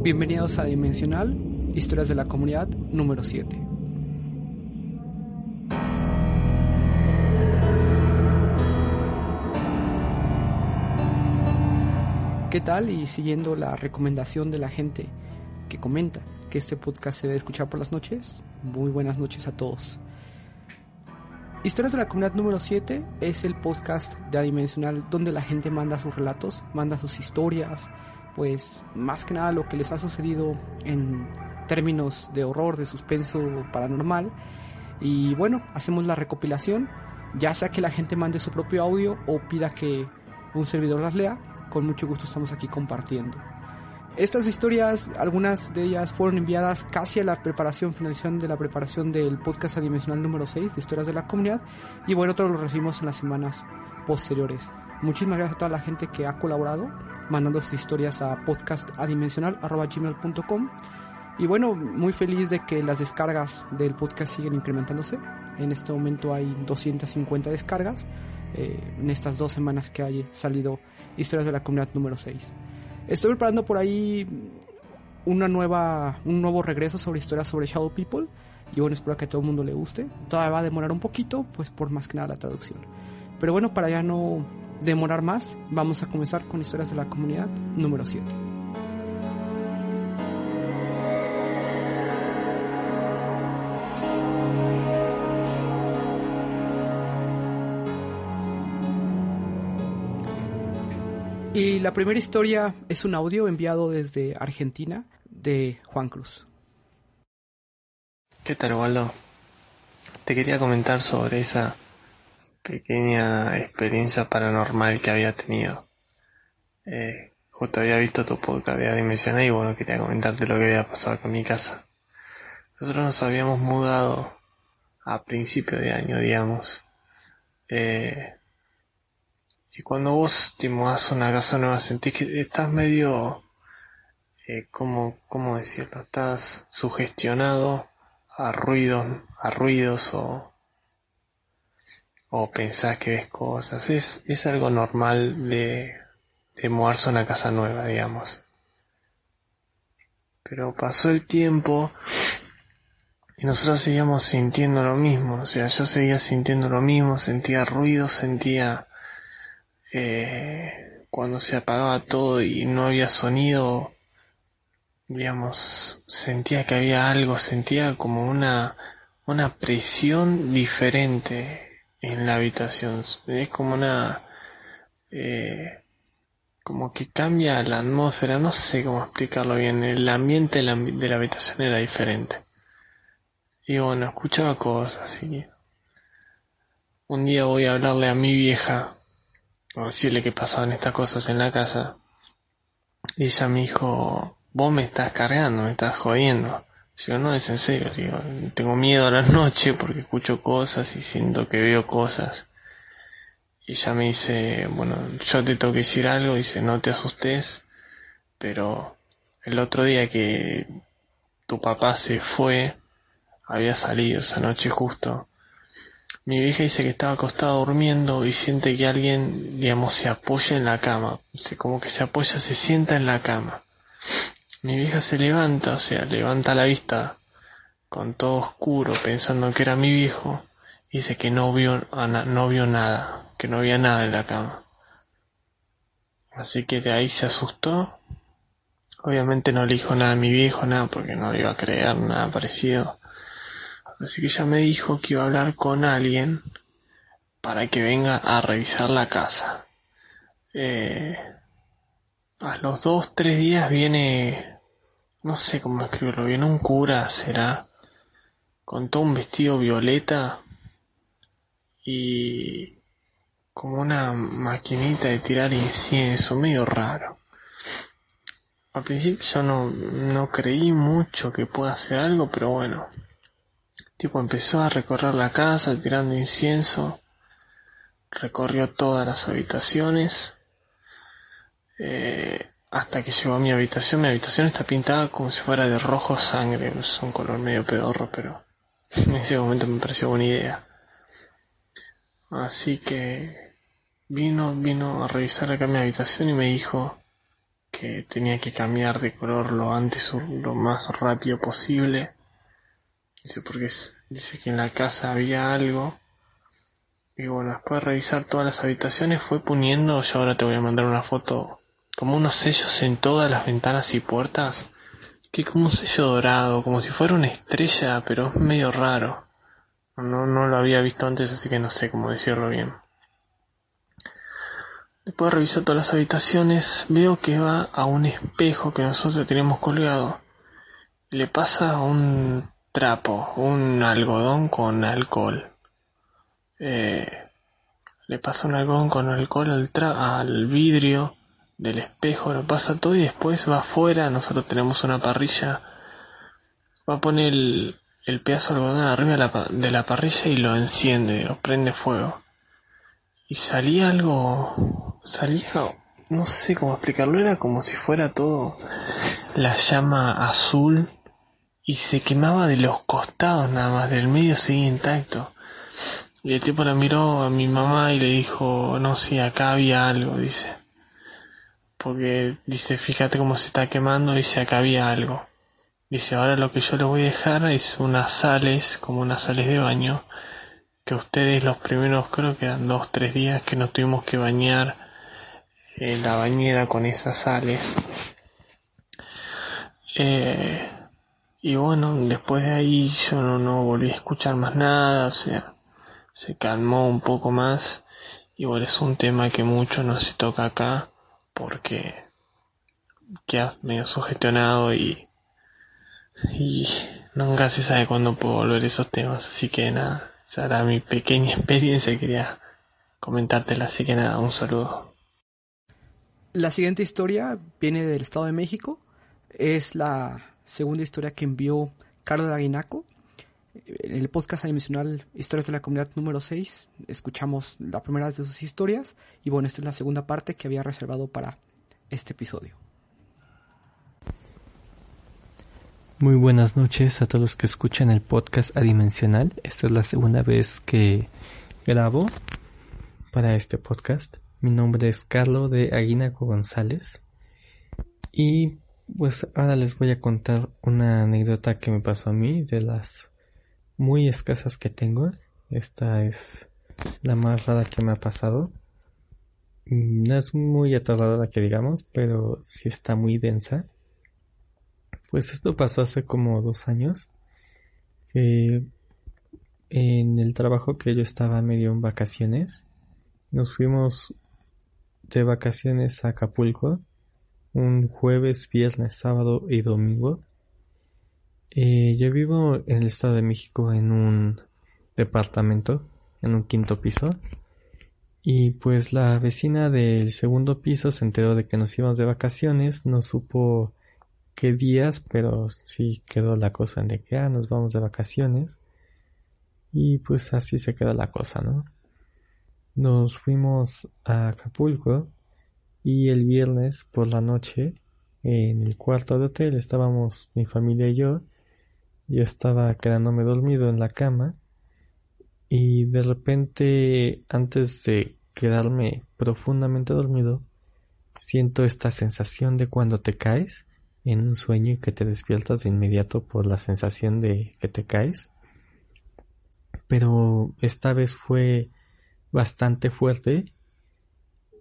Bienvenidos a Dimensional, Historias de la Comunidad número 7. ¿Qué tal? Y siguiendo la recomendación de la gente que comenta que este podcast se debe escuchar por las noches, muy buenas noches a todos. Historias de la Comunidad número 7 es el podcast de Adimensional donde la gente manda sus relatos, manda sus historias, pues más que nada lo que les ha sucedido en términos de horror, de suspenso paranormal. Y bueno, hacemos la recopilación, ya sea que la gente mande su propio audio o pida que un servidor las lea, con mucho gusto estamos aquí compartiendo. Estas historias, algunas de ellas fueron enviadas casi a la preparación, finalización de la preparación del podcast adimensional número 6 de historias de la comunidad y bueno, otros los recibimos en las semanas posteriores. Muchísimas gracias a toda la gente que ha colaborado mandando sus historias a podcastadimensional.gmail.com y bueno, muy feliz de que las descargas del podcast siguen incrementándose. En este momento hay 250 descargas eh, en estas dos semanas que hay salido Historias de la Comunidad número 6. Estoy preparando por ahí una nueva, un nuevo regreso sobre historias sobre Shadow People. Y bueno, espero que todo el mundo le guste. Todavía va a demorar un poquito, pues por más que nada la traducción. Pero bueno, para ya no demorar más, vamos a comenzar con historias de la comunidad número 7. Y la primera historia es un audio enviado desde Argentina de Juan Cruz. ¿Qué tal, Waldo? Te quería comentar sobre esa pequeña experiencia paranormal que había tenido. Eh, justo había visto tu podcast de Dimensional y bueno, quería comentarte lo que había pasado con mi casa. Nosotros nos habíamos mudado a principio de año, digamos. Eh, y cuando vos te mudas a una casa nueva sentís que estás medio, eh, ¿cómo, ¿cómo decirlo? Estás sugestionado a ruidos, a ruidos o, o pensás que ves cosas. Es, es algo normal de, de mudarse a una casa nueva, digamos. Pero pasó el tiempo y nosotros seguíamos sintiendo lo mismo. O sea, yo seguía sintiendo lo mismo, sentía ruidos, sentía eh, cuando se apagaba todo y no había sonido, digamos, sentía que había algo, sentía como una, una presión diferente en la habitación. Es como una, eh, como que cambia la atmósfera, no sé cómo explicarlo bien, el ambiente de la, de la habitación era diferente. Y bueno, escuchaba cosas y un día voy a hablarle a mi vieja o decirle que pasaban estas cosas en la casa. Y ella me dijo, vos me estás cargando, me estás jodiendo. Yo no es en serio, digo, tengo miedo a la noche porque escucho cosas y siento que veo cosas. Y ella me dice, bueno, yo te tengo que decir algo, dice, no te asustes, pero el otro día que tu papá se fue, había salido esa noche justo, mi vieja dice que estaba acostado durmiendo y siente que alguien, digamos, se apoya en la cama. como que se apoya, se sienta en la cama. Mi vieja se levanta, o sea, levanta la vista con todo oscuro, pensando que era mi viejo. Y dice que no vio, no vio nada, que no había nada en la cama. Así que de ahí se asustó. Obviamente no le dijo nada a mi viejo, nada, porque no iba a creer nada parecido. Así que ella me dijo que iba a hablar con alguien para que venga a revisar la casa. Eh, a los dos, tres días viene, no sé cómo escribirlo, viene un cura, será, con todo un vestido violeta y como una maquinita de tirar incienso, medio raro. Al principio yo no, no creí mucho que pueda hacer algo, pero bueno, tipo empezó a recorrer la casa tirando incienso, recorrió todas las habitaciones, eh, hasta que llegó a mi habitación. Mi habitación está pintada como si fuera de rojo sangre, es un color medio pedorro, pero en ese momento me pareció buena idea. Así que vino, vino a revisar acá mi habitación y me dijo que tenía que cambiar de color lo antes lo más rápido posible. Dice porque dice que en la casa había algo. Y bueno, después de revisar todas las habitaciones fue poniendo, yo ahora te voy a mandar una foto, como unos sellos en todas las ventanas y puertas. Que como un sello dorado, como si fuera una estrella, pero es medio raro. No, no lo había visto antes, así que no sé cómo decirlo bien. Después de revisar todas las habitaciones, veo que va a un espejo que nosotros tenemos colgado. Le pasa un trapo, un algodón con alcohol. Eh, le pasa un algodón con alcohol al, al vidrio del espejo, lo pasa todo y después va afuera. Nosotros tenemos una parrilla. Va a poner el, pedazo de algodón arriba de la, de la parrilla y lo enciende, lo prende fuego. Y salía algo, salía, no sé cómo explicarlo, era como si fuera todo la llama azul y se quemaba de los costados nada más, del medio seguía intacto. Y el tipo la miró a mi mamá y le dijo, no, sí, acá había algo, dice. Porque dice, fíjate cómo se está quemando, dice, acá había algo. Dice, ahora lo que yo le voy a dejar es unas sales, como unas sales de baño, que ustedes los primeros, creo que eran dos, tres días que nos tuvimos que bañar la bañera con esas sales. Eh, y bueno, después de ahí yo no, no volví a escuchar más nada, o sea, se calmó un poco más. Igual es un tema que mucho no se toca acá porque queda medio sugestionado y y nunca se sabe cuándo puedo volver esos temas, así que nada, será mi pequeña experiencia y quería comentártela, así que nada, un saludo. La siguiente historia viene del Estado de México, es la segunda historia que envió Carlos Aguinaco. En el podcast adimensional Historias de la Comunidad número 6 escuchamos la primera de sus historias y bueno, esta es la segunda parte que había reservado para este episodio. Muy buenas noches a todos los que escuchan el podcast Adimensional. Esta es la segunda vez que grabo para este podcast. Mi nombre es Carlos de Aguinaco González. Y pues ahora les voy a contar una anécdota que me pasó a mí de las muy escasas que tengo. Esta es la más rara que me ha pasado. No es muy aterradora que digamos, pero sí está muy densa. Pues esto pasó hace como dos años. Que en el trabajo que yo estaba medio en vacaciones, nos fuimos de vacaciones a Acapulco un jueves, viernes, sábado y domingo. Eh, yo vivo en el Estado de México en un departamento, en un quinto piso. Y pues la vecina del segundo piso se enteró de que nos íbamos de vacaciones, no supo qué días, pero sí quedó la cosa de que ah, nos vamos de vacaciones. Y pues así se queda la cosa, ¿no? Nos fuimos a Acapulco y el viernes por la noche en el cuarto de hotel estábamos mi familia y yo. Yo estaba quedándome dormido en la cama y de repente antes de quedarme profundamente dormido siento esta sensación de cuando te caes en un sueño y que te despiertas de inmediato por la sensación de que te caes. Pero esta vez fue bastante fuerte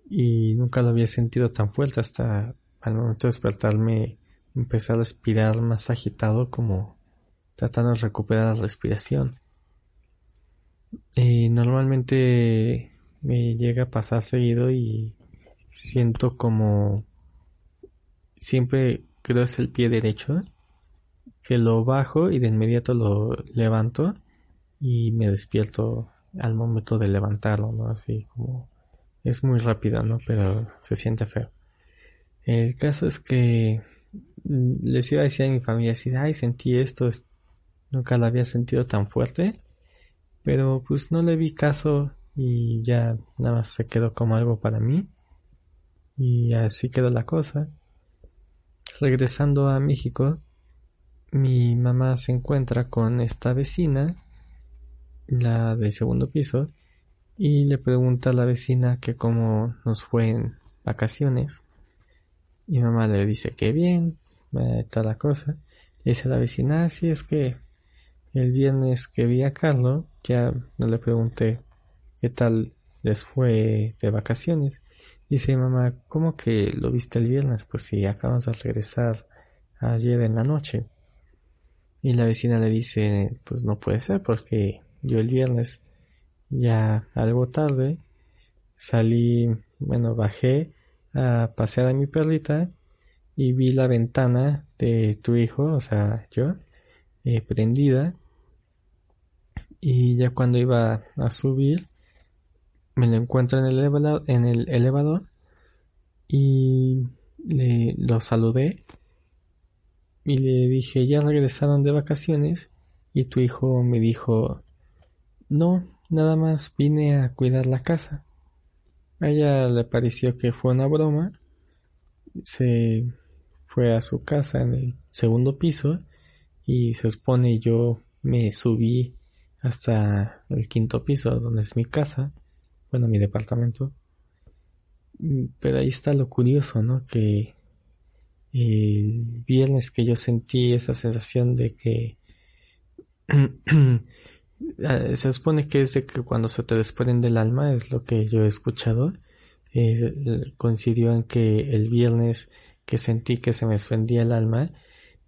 y nunca lo había sentido tan fuerte hasta al momento de despertarme empecé a respirar más agitado como tratando de recuperar la respiración. Y normalmente me llega a pasar seguido y siento como siempre creo es el pie derecho, que lo bajo y de inmediato lo levanto y me despierto al momento de levantarlo, ¿no? Así como es muy rápido, ¿no? Pero se siente feo. El caso es que les iba a decir a mi familia así, ay, sentí esto, nunca lo había sentido tan fuerte, pero pues no le vi caso y ya nada más se quedó como algo para mí y así quedó la cosa. Regresando a México, mi mamá se encuentra con esta vecina, la del segundo piso, y le pregunta a la vecina que cómo nos fue en vacaciones. Y mamá le dice que bien, toda la cosa. Le dice a la vecina, ah, es que el viernes que vi a Carlos, ya no le pregunté qué tal les fue de vacaciones. Dice mamá, ¿cómo que lo viste el viernes? Pues si acabamos de regresar ayer en la noche. Y la vecina le dice, pues no puede ser porque yo el viernes ya algo tarde salí, bueno, bajé a pasear a mi perrita y vi la ventana de tu hijo, o sea, yo, eh, prendida. Y ya cuando iba a subir, me lo encuentro en el elevador, en el elevador y le lo saludé y le dije, ya regresaron de vacaciones y tu hijo me dijo, no, nada más vine a cuidar la casa. A ella le pareció que fue una broma. Se fue a su casa en el segundo piso y se expone yo me subí hasta el quinto piso donde es mi casa, bueno, mi departamento. Pero ahí está lo curioso, ¿no? Que el viernes que yo sentí esa sensación de que Ah, se supone que es de que cuando se te desprende el alma, es lo que yo he escuchado. Eh, coincidió en que el viernes que sentí que se me desprendía el alma,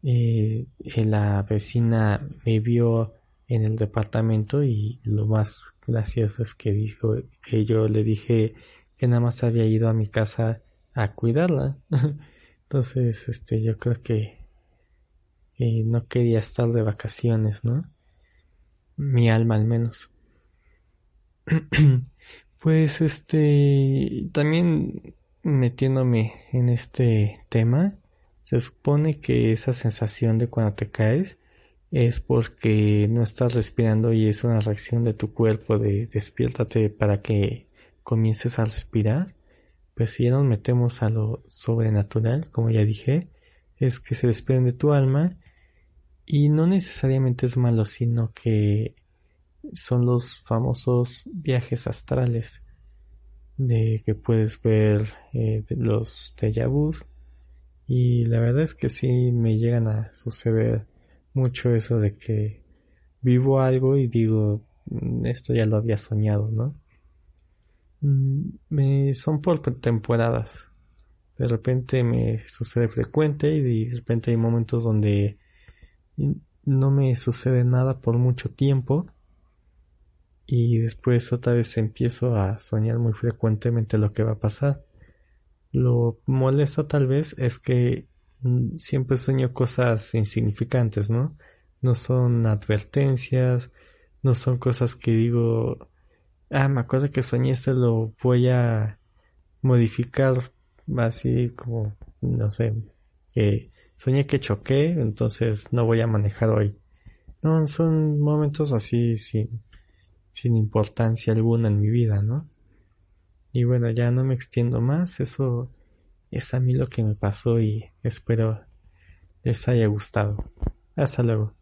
eh, la vecina me vio en el departamento y lo más gracioso es que dijo que yo le dije que nada más había ido a mi casa a cuidarla. Entonces, este, yo creo que, que no quería estar de vacaciones, ¿no? mi alma al menos. pues este, también metiéndome en este tema, se supone que esa sensación de cuando te caes es porque no estás respirando y es una reacción de tu cuerpo de despiértate para que comiences a respirar. Pues si ya nos metemos a lo sobrenatural, como ya dije, es que se desprende tu alma y no necesariamente es malo, sino que son los famosos viajes astrales de que puedes ver eh, los déjà y la verdad es que sí me llegan a suceder mucho eso de que vivo algo y digo mm, esto ya lo había soñado no mm, me son por temporadas de repente me sucede frecuente y de repente hay momentos donde no me sucede nada por mucho tiempo y después otra vez empiezo a soñar muy frecuentemente lo que va a pasar. Lo molesto tal vez es que siempre sueño cosas insignificantes, ¿no? No son advertencias, no son cosas que digo, ah, me acuerdo que soñé esto, lo voy a modificar así como, no sé, que soñé que choqué, entonces no voy a manejar hoy. No, son momentos así sin, sin importancia alguna en mi vida, ¿no? Y bueno, ya no me extiendo más, eso es a mí lo que me pasó y espero les haya gustado. Hasta luego.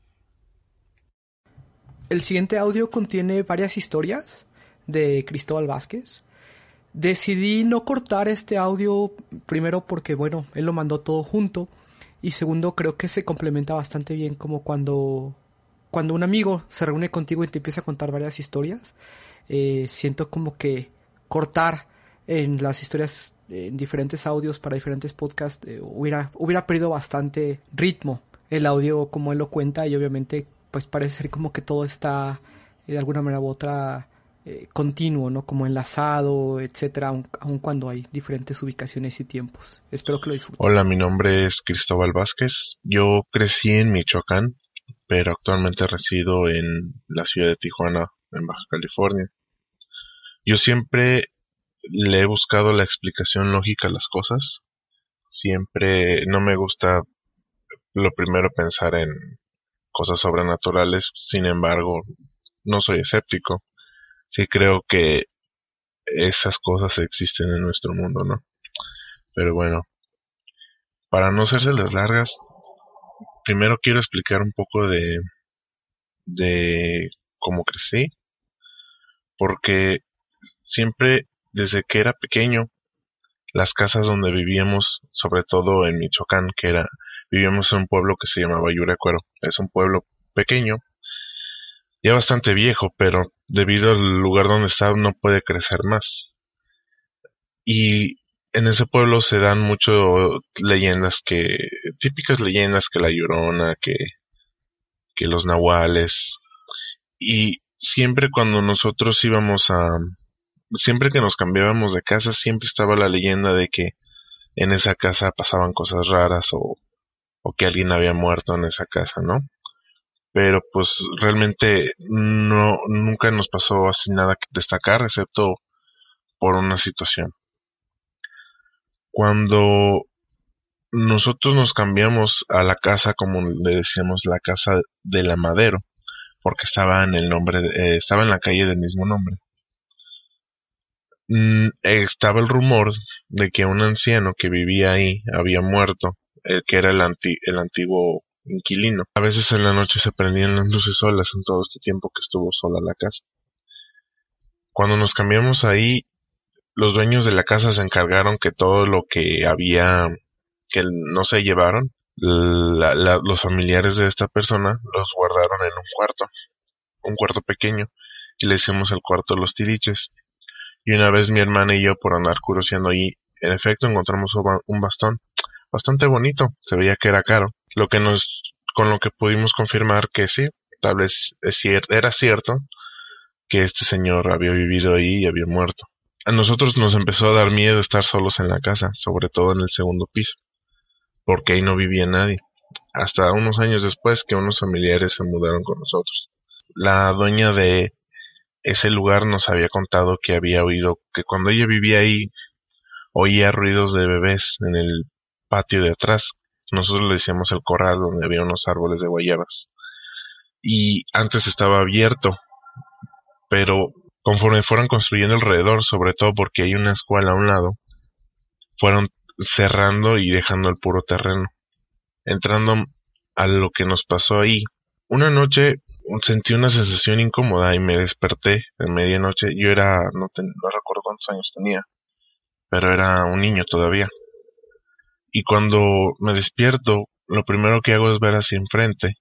El siguiente audio contiene varias historias de Cristóbal Vázquez. Decidí no cortar este audio primero porque, bueno, él lo mandó todo junto y segundo, creo que se complementa bastante bien como cuando, cuando un amigo se reúne contigo y te empieza a contar varias historias. Eh, siento como que cortar en las historias en diferentes audios para diferentes podcasts eh, hubiera, hubiera perdido bastante ritmo el audio como él lo cuenta y obviamente pues parece ser como que todo está eh, de alguna manera u otra eh, continuo, ¿no? Como enlazado, etcétera, aun, cuando hay diferentes ubicaciones y tiempos. Espero que lo disfruten. Hola, mi nombre es Cristóbal Vázquez. Yo crecí en Michoacán, pero actualmente resido en la ciudad de Tijuana, en Baja California. Yo siempre le he buscado la explicación lógica a las cosas. Siempre no me gusta lo primero pensar en cosas sobrenaturales, sin embargo, no soy escéptico sí creo que esas cosas existen en nuestro mundo, ¿no? Pero bueno, para no hacerse las largas, primero quiero explicar un poco de, de cómo crecí, porque siempre desde que era pequeño, las casas donde vivíamos, sobre todo en Michoacán, que era, vivíamos en un pueblo que se llamaba Yurecuero. Es un pueblo pequeño, ya bastante viejo, pero debido al lugar donde está no puede crecer más. Y en ese pueblo se dan mucho leyendas que, típicas leyendas que la llorona, que, que los nahuales. Y siempre cuando nosotros íbamos a, siempre que nos cambiábamos de casa, siempre estaba la leyenda de que en esa casa pasaban cosas raras o, que alguien había muerto en esa casa, ¿no? Pero pues realmente no, nunca nos pasó así nada que destacar, excepto por una situación. Cuando nosotros nos cambiamos a la casa, como le decíamos, la casa de la Madero, porque estaba en el nombre, eh, estaba en la calle del mismo nombre. Mm, estaba el rumor de que un anciano que vivía ahí había muerto, eh, que era el, el antiguo inquilino. A veces en la noche se prendían las luces solas en todo este tiempo que estuvo sola la casa. Cuando nos cambiamos ahí, los dueños de la casa se encargaron que todo lo que había que no se llevaron, los familiares de esta persona los guardaron en un cuarto, un cuarto pequeño, y le hicimos el cuarto de los tiriches. Y una vez mi hermana y yo por andar curioseando ahí, en efecto encontramos un bastón bastante bonito, se veía que era caro, lo que nos, con lo que pudimos confirmar que sí, tal vez era cierto que este señor había vivido ahí y había muerto. A nosotros nos empezó a dar miedo estar solos en la casa, sobre todo en el segundo piso, porque ahí no vivía nadie, hasta unos años después que unos familiares se mudaron con nosotros. La dueña de ese lugar nos había contado que había oído que cuando ella vivía ahí oía ruidos de bebés en el patio de atrás. Nosotros le decíamos el corral donde había unos árboles de guayabas. Y antes estaba abierto, pero conforme fueron construyendo alrededor, sobre todo porque hay una escuela a un lado, fueron cerrando y dejando el puro terreno. Entrando a lo que nos pasó ahí, una noche sentí una sensación incómoda y me desperté en medianoche. Yo era, no, no recuerdo cuántos años tenía, pero era un niño todavía. Y cuando me despierto, lo primero que hago es ver hacia enfrente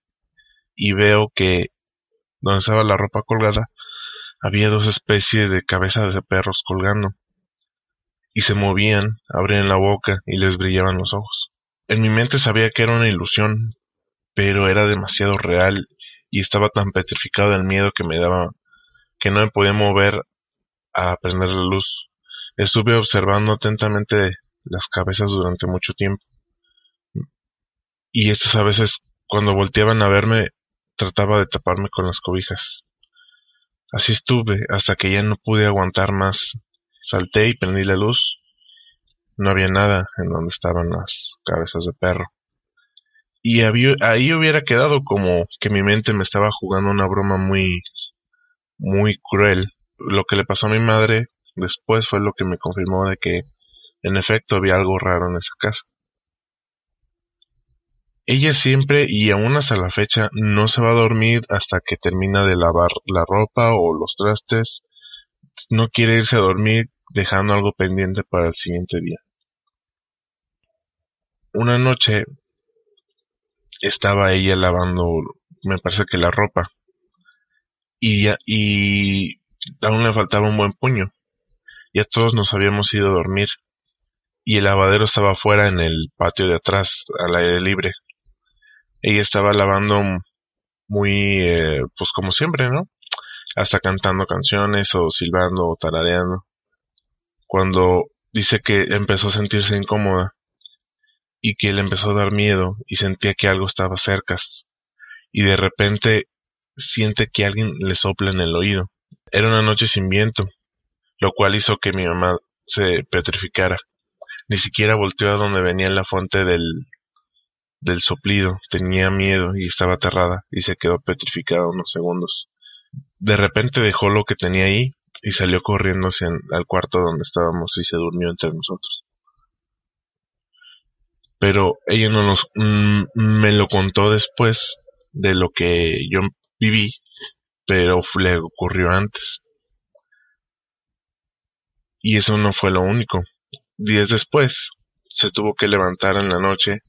y veo que donde estaba la ropa colgada había dos especies de cabezas de perros colgando y se movían, abrían la boca y les brillaban los ojos. En mi mente sabía que era una ilusión, pero era demasiado real y estaba tan petrificado del miedo que me daba que no me podía mover a prender la luz. Estuve observando atentamente las cabezas durante mucho tiempo. Y estas a veces, cuando volteaban a verme, trataba de taparme con las cobijas. Así estuve hasta que ya no pude aguantar más. Salté y prendí la luz. No había nada en donde estaban las cabezas de perro. Y ahí hubiera quedado como que mi mente me estaba jugando una broma muy, muy cruel. Lo que le pasó a mi madre después fue lo que me confirmó de que en efecto había algo raro en esa casa. Ella siempre y aún hasta la fecha no se va a dormir hasta que termina de lavar la ropa o los trastes. No quiere irse a dormir dejando algo pendiente para el siguiente día. Una noche estaba ella lavando, me parece que la ropa, y, y aún le faltaba un buen puño. Ya todos nos habíamos ido a dormir y el lavadero estaba fuera en el patio de atrás, al aire libre. Ella estaba lavando muy, eh, pues como siempre, ¿no? Hasta cantando canciones o silbando o tarareando. Cuando dice que empezó a sentirse incómoda y que le empezó a dar miedo y sentía que algo estaba cerca y de repente siente que alguien le sopla en el oído. Era una noche sin viento, lo cual hizo que mi mamá se petrificara. Ni siquiera volteó a donde venía la fuente del, del soplido, tenía miedo y estaba aterrada y se quedó petrificada unos segundos. De repente dejó lo que tenía ahí y salió corriendo hacia al cuarto donde estábamos y se durmió entre nosotros. Pero ella no nos mm, me lo contó después de lo que yo viví, pero le ocurrió antes. Y eso no fue lo único. días después se tuvo que levantar en la noche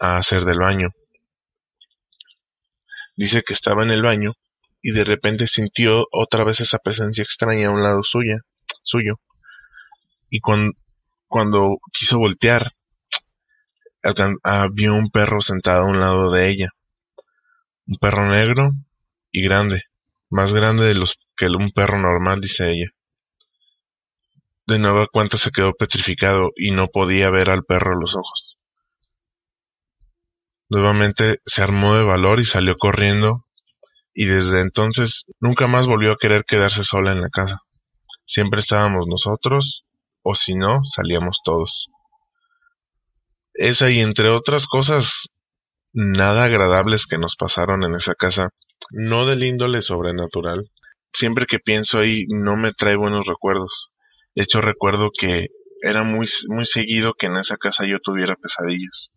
a hacer del baño. Dice que estaba en el baño y de repente sintió otra vez esa presencia extraña a un lado suya, suyo. Y cuando, cuando quiso voltear, vio un perro sentado a un lado de ella. Un perro negro y grande, más grande de los que un perro normal, dice ella. De nueva cuenta se quedó petrificado y no podía ver al perro los ojos. Nuevamente se armó de valor y salió corriendo y desde entonces nunca más volvió a querer quedarse sola en la casa. Siempre estábamos nosotros o si no, salíamos todos. Esa y entre otras cosas nada agradables que nos pasaron en esa casa, no del índole sobrenatural. Siempre que pienso ahí no me trae buenos recuerdos. De hecho recuerdo que era muy, muy seguido que en esa casa yo tuviera pesadillas,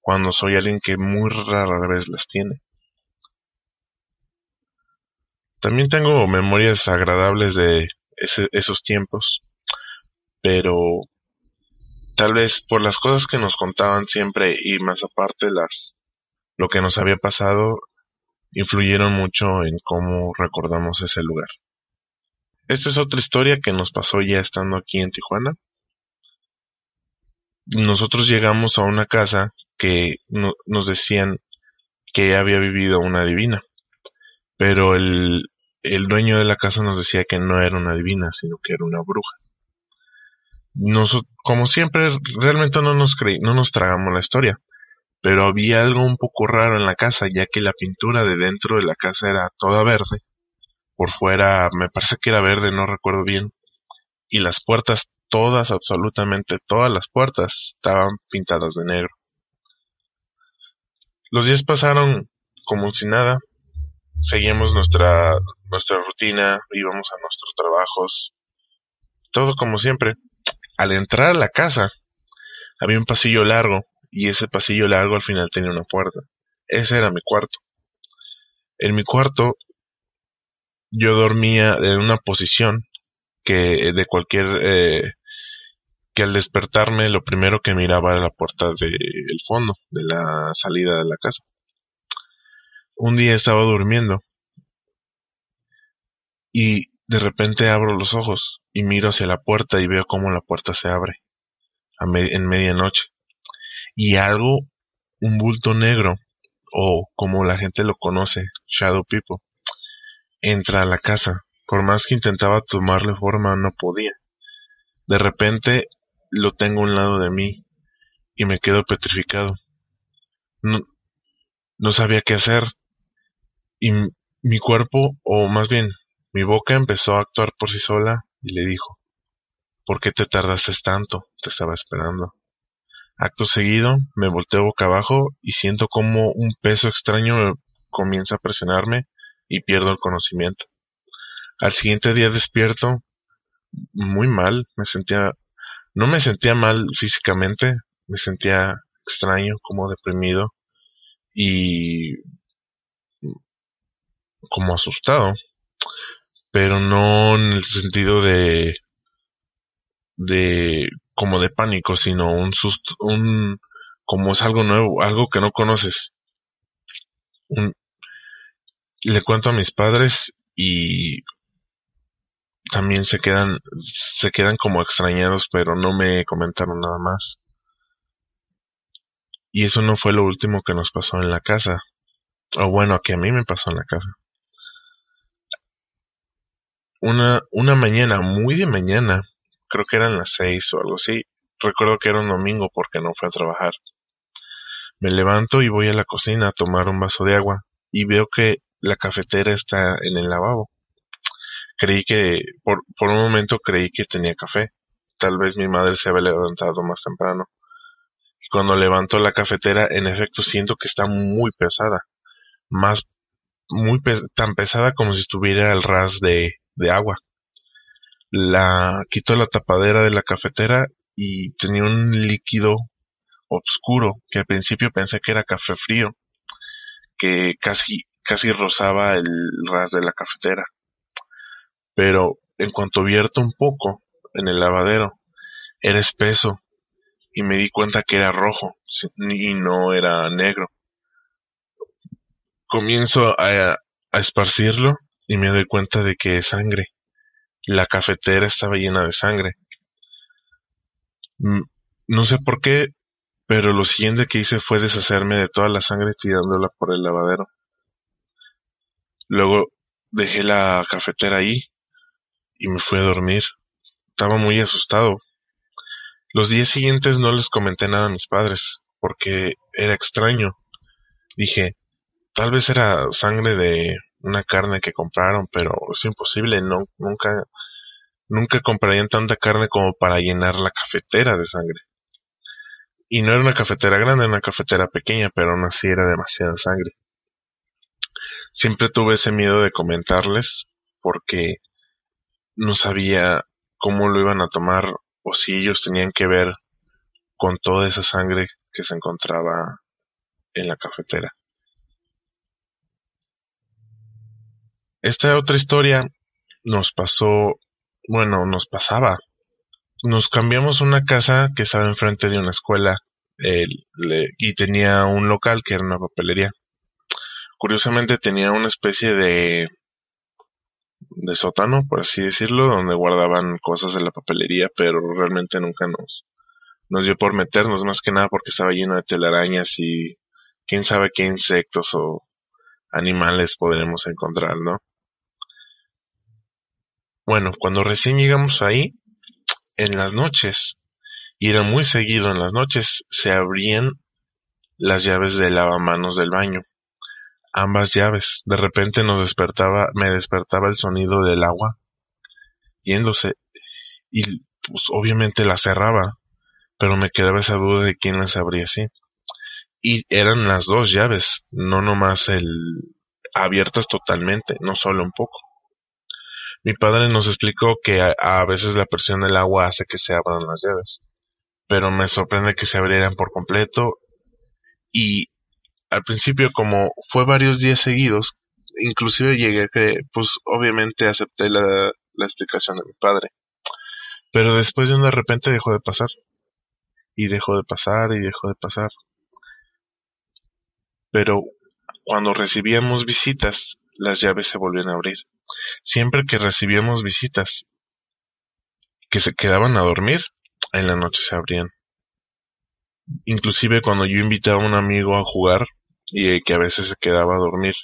cuando soy alguien que muy rara vez las tiene. También tengo memorias agradables de esos tiempos, pero tal vez por las cosas que nos contaban siempre y más aparte las lo que nos había pasado influyeron mucho en cómo recordamos ese lugar. Esta es otra historia que nos pasó ya estando aquí en Tijuana. Nosotros llegamos a una casa que nos decían que había vivido una divina, pero el, el dueño de la casa nos decía que no era una divina, sino que era una bruja. Como siempre, realmente no nos, creí, no nos tragamos la historia, pero había algo un poco raro en la casa, ya que la pintura de dentro de la casa era toda verde, por fuera me parece que era verde, no recuerdo bien, y las puertas, todas, absolutamente todas las puertas, estaban pintadas de negro. Los días pasaron como si nada, seguimos nuestra, nuestra rutina, íbamos a nuestros trabajos, todo como siempre. Al entrar a la casa, había un pasillo largo, y ese pasillo largo al final tenía una puerta. Ese era mi cuarto. En mi cuarto yo dormía en una posición que de cualquier eh, que al despertarme lo primero que miraba era la puerta del fondo de la salida de la casa. Un día estaba durmiendo y de repente abro los ojos y miro hacia la puerta y veo cómo la puerta se abre en medianoche y algo, un bulto negro, o como la gente lo conoce, Shadow People, entra a la casa. Por más que intentaba tomarle forma, no podía. De repente lo tengo a un lado de mí y me quedo petrificado. No, no sabía qué hacer y mi cuerpo, o más bien mi boca empezó a actuar por sí sola y le dijo, ¿por qué te tardaste tanto? Te estaba esperando. Acto seguido, me volteo boca abajo y siento como un peso extraño comienza a presionarme y pierdo el conocimiento. Al siguiente día despierto muy mal, me sentía, no me sentía mal físicamente, me sentía extraño, como deprimido y como asustado, pero no en el sentido de de como de pánico, sino un susto, un, como es algo nuevo, algo que no conoces. le cuento a mis padres y también se quedan, se quedan como extrañados, pero no me comentaron nada más. Y eso no fue lo último que nos pasó en la casa. O bueno, que a mí me pasó en la casa. Una, una mañana, muy de mañana, creo que eran las seis o algo así. Recuerdo que era un domingo porque no fue a trabajar. Me levanto y voy a la cocina a tomar un vaso de agua y veo que la cafetera está en el lavabo. Creí que, por, por un momento creí que tenía café. Tal vez mi madre se había levantado más temprano. Y cuando levanto la cafetera, en efecto siento que está muy pesada. Más, muy tan pesada como si estuviera al ras de, de agua la quitó la tapadera de la cafetera y tenía un líquido oscuro que al principio pensé que era café frío que casi casi rozaba el ras de la cafetera pero en cuanto vierto un poco en el lavadero era espeso y me di cuenta que era rojo y no era negro. Comienzo a, a esparcirlo y me doy cuenta de que es sangre. La cafetera estaba llena de sangre. Mm, no sé por qué, pero lo siguiente que hice fue deshacerme de toda la sangre tirándola por el lavadero. Luego dejé la cafetera ahí y me fui a dormir. Estaba muy asustado. Los días siguientes no les comenté nada a mis padres, porque era extraño. Dije, tal vez era sangre de una carne que compraron, pero es imposible, no, nunca, nunca comprarían tanta carne como para llenar la cafetera de sangre. Y no era una cafetera grande, era una cafetera pequeña, pero aún así era demasiada sangre. Siempre tuve ese miedo de comentarles, porque no sabía cómo lo iban a tomar o si ellos tenían que ver con toda esa sangre que se encontraba en la cafetera. Esta otra historia nos pasó, bueno, nos pasaba. Nos cambiamos una casa que estaba enfrente de una escuela y tenía un local que era una papelería. Curiosamente tenía una especie de de sótano, por así decirlo, donde guardaban cosas de la papelería, pero realmente nunca nos, nos dio por meternos, más que nada porque estaba lleno de telarañas y quién sabe qué insectos o animales podremos encontrar, ¿no? Bueno, cuando recién llegamos ahí, en las noches, y era muy seguido en las noches, se abrían las llaves de lavamanos del baño ambas llaves. De repente nos despertaba, me despertaba el sonido del agua yéndose y pues obviamente la cerraba, pero me quedaba esa duda de quién las abría así. Y eran las dos llaves, no nomás el abiertas totalmente, no solo un poco. Mi padre nos explicó que a, veces la presión del agua hace que se abran las llaves, pero me sorprende que se abrieran por completo y al principio como fue varios días seguidos, inclusive llegué a que, pues obviamente acepté la, la explicación de mi padre. Pero después de de repente dejó de pasar. Y dejó de pasar y dejó de pasar. Pero cuando recibíamos visitas, las llaves se volvían a abrir. Siempre que recibíamos visitas que se quedaban a dormir, en la noche se abrían. Inclusive cuando yo invitaba a un amigo a jugar, y que a veces se quedaba a dormir.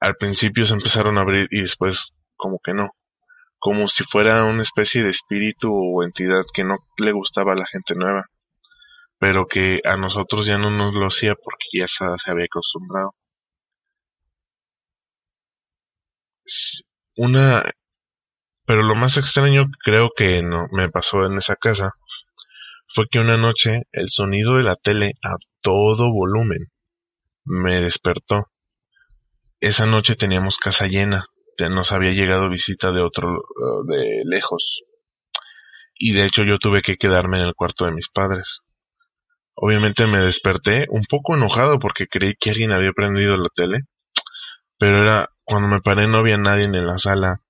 Al principio se empezaron a abrir y después como que no, como si fuera una especie de espíritu o entidad que no le gustaba a la gente nueva, pero que a nosotros ya no nos lo hacía porque ya se, había acostumbrado. Una pero lo más extraño creo que no me pasó en esa casa fue que una noche el sonido de la tele a todo volumen me despertó. Esa noche teníamos casa llena, nos había llegado visita de otro de lejos. Y de hecho yo tuve que quedarme en el cuarto de mis padres. Obviamente me desperté un poco enojado porque creí que alguien había prendido la tele, pero era cuando me paré no había nadie en la sala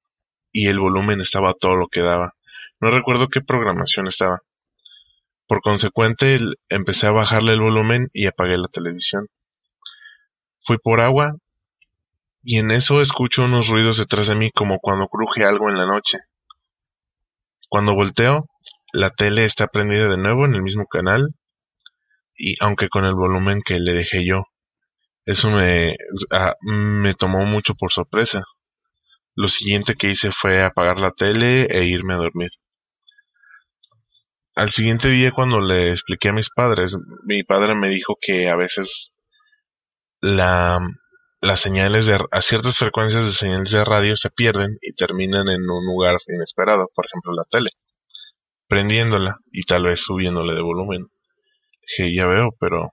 y el volumen estaba todo lo que daba. No recuerdo qué programación estaba. Por consecuente empecé a bajarle el volumen y apagué la televisión. Fui por agua y en eso escucho unos ruidos detrás de mí como cuando cruje algo en la noche. Cuando volteo, la tele está prendida de nuevo en el mismo canal y aunque con el volumen que le dejé yo. Eso me, ah, me tomó mucho por sorpresa. Lo siguiente que hice fue apagar la tele e irme a dormir. Al siguiente día cuando le expliqué a mis padres, mi padre me dijo que a veces la, las señales de, a ciertas frecuencias de señales de radio se pierden y terminan en un lugar inesperado, por ejemplo la tele, prendiéndola y tal vez subiéndole de volumen. Dije, ya veo, pero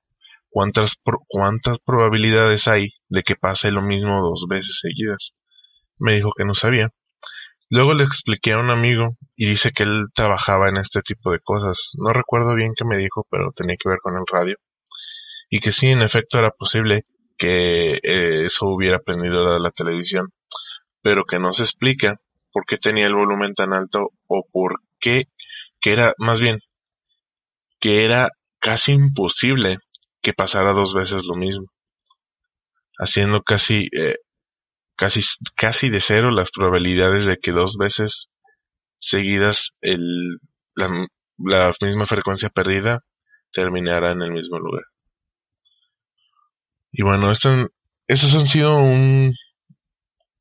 ¿cuántas, ¿cuántas probabilidades hay de que pase lo mismo dos veces seguidas? Me dijo que no sabía. Luego le expliqué a un amigo y dice que él trabajaba en este tipo de cosas. No recuerdo bien qué me dijo, pero tenía que ver con el radio. Y que sí, en efecto era posible que eh, eso hubiera prendido la, televisión, pero que no se explica por qué tenía el volumen tan alto o por qué que era, más bien, que era casi imposible que pasara dos veces lo mismo, haciendo casi, eh, casi, casi de cero las probabilidades de que dos veces seguidas el, la, la misma frecuencia perdida terminara en el mismo lugar. Y bueno, esto, esas han sido un,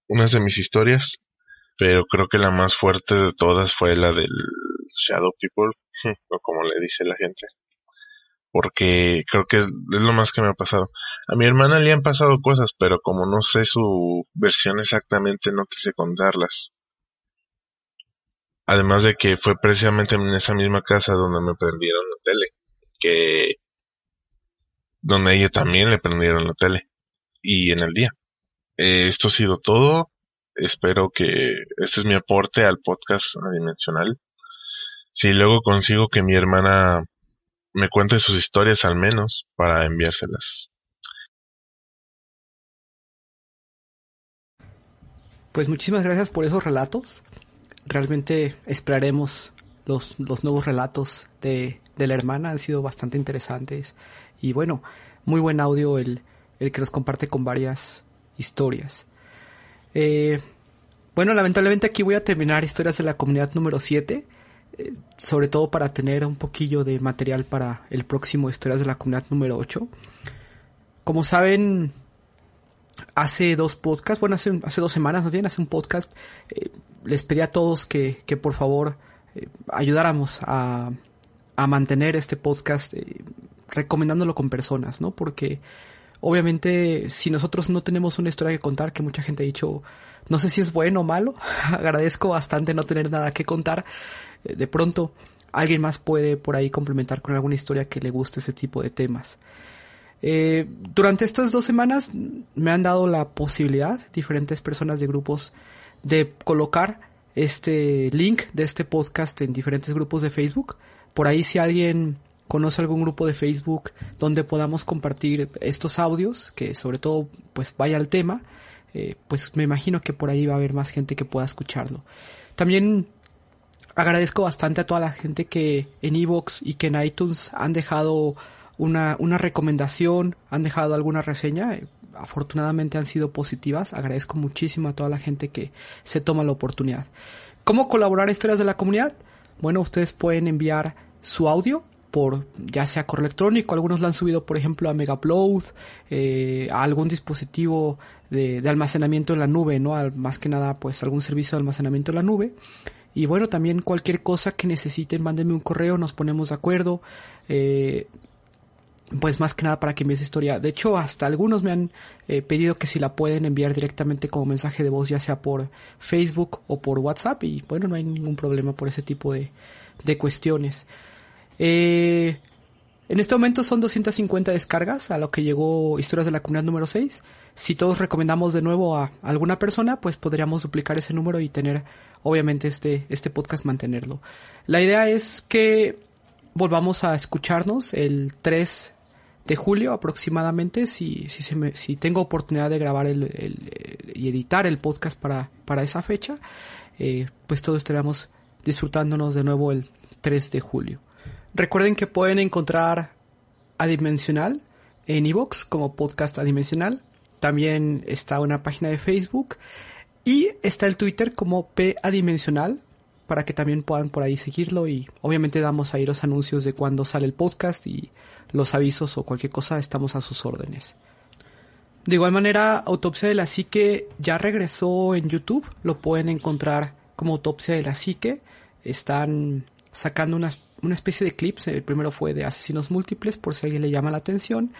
unas de mis historias, pero creo que la más fuerte de todas fue la del Shadow People, o como le dice la gente. Porque creo que es, lo más que me ha pasado. A mi hermana le han pasado cosas, pero como no sé su versión exactamente, no quise contarlas. Además de que fue precisamente en esa misma casa donde me prendieron la tele. Que donde a ella también le prendieron la tele. Y en el día. Eh, esto ha sido todo. Espero que este es mi aporte al podcast adimensional. Si luego consigo que mi hermana me cuente sus historias al menos para enviárselas. Pues muchísimas gracias por esos relatos. Realmente esperaremos los, los nuevos relatos de, de la hermana. Han sido bastante interesantes. Y bueno, muy buen audio el, el que nos comparte con varias historias. Eh, bueno, lamentablemente aquí voy a terminar historias de la comunidad número 7, eh, sobre todo para tener un poquillo de material para el próximo historias de la comunidad número 8. Como saben, hace dos podcasts, bueno, hace, hace dos semanas, no bien, hace un podcast, eh, les pedí a todos que, que por favor ayudáramos a, a mantener este podcast recomendándolo con personas, ¿no? Porque obviamente si nosotros no tenemos una historia que contar, que mucha gente ha dicho, no sé si es bueno o malo, agradezco bastante no tener nada que contar, eh, de pronto alguien más puede por ahí complementar con alguna historia que le guste ese tipo de temas. Eh, durante estas dos semanas me han dado la posibilidad, diferentes personas de grupos, de colocar este link de este podcast en diferentes grupos de Facebook. Por ahí si alguien conoce algún grupo de Facebook donde podamos compartir estos audios, que sobre todo pues vaya al tema, eh, pues me imagino que por ahí va a haber más gente que pueda escucharlo. También agradezco bastante a toda la gente que en Evox y que en iTunes han dejado una, una recomendación, han dejado alguna reseña. Eh, afortunadamente han sido positivas. Agradezco muchísimo a toda la gente que se toma la oportunidad. ¿Cómo colaborar a historias de la comunidad? Bueno, ustedes pueden enviar su audio por ya sea correo electrónico, algunos lo han subido por ejemplo a Megaupload, eh, a algún dispositivo de, almacenamiento en la nube, ¿no? más que nada pues algún servicio de almacenamiento en la nube. Y bueno, también cualquier cosa que necesiten, mándenme un correo, nos ponemos de acuerdo. Eh, pues más que nada para que envíe esa historia. De hecho, hasta algunos me han eh, pedido que si la pueden enviar directamente como mensaje de voz, ya sea por Facebook o por WhatsApp. Y bueno, no hay ningún problema por ese tipo de cuestiones. Eh, en este momento son 250 descargas a lo que llegó Historias de la Comunidad número 6. Si todos recomendamos de nuevo a alguna persona, pues podríamos duplicar ese número y tener, obviamente, este, este podcast mantenerlo. La idea es que volvamos a escucharnos el 3 de julio aproximadamente, si, si, se me, si tengo oportunidad de grabar el, y editar el podcast para, para esa fecha, eh, pues todos estaremos disfrutándonos de nuevo el 3 de julio. Recuerden que pueden encontrar Adimensional en iVoox como podcast Adimensional. También está una página de Facebook y está el Twitter como P Adimensional para que también puedan por ahí seguirlo y obviamente damos ahí los anuncios de cuando sale el podcast y los avisos o cualquier cosa estamos a sus órdenes. De igual manera, Autopsia de la Psique ya regresó en YouTube, lo pueden encontrar como Autopsia de la Psique. Están sacando unas una especie de clips. El primero fue de asesinos múltiples, por si alguien le llama la atención.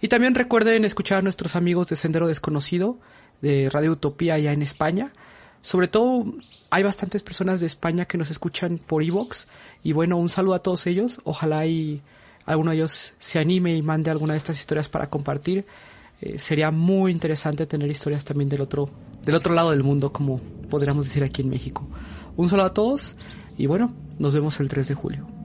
Y también recuerden escuchar a nuestros amigos de Sendero Desconocido, de Radio Utopía allá en España. Sobre todo hay bastantes personas de España que nos escuchan por Evox. Y bueno, un saludo a todos ellos. Ojalá y alguno de ellos se anime y mande alguna de estas historias para compartir. Eh, sería muy interesante tener historias también del otro, del otro lado del mundo, como podríamos decir aquí en México. Un saludo a todos y bueno, nos vemos el 3 de julio.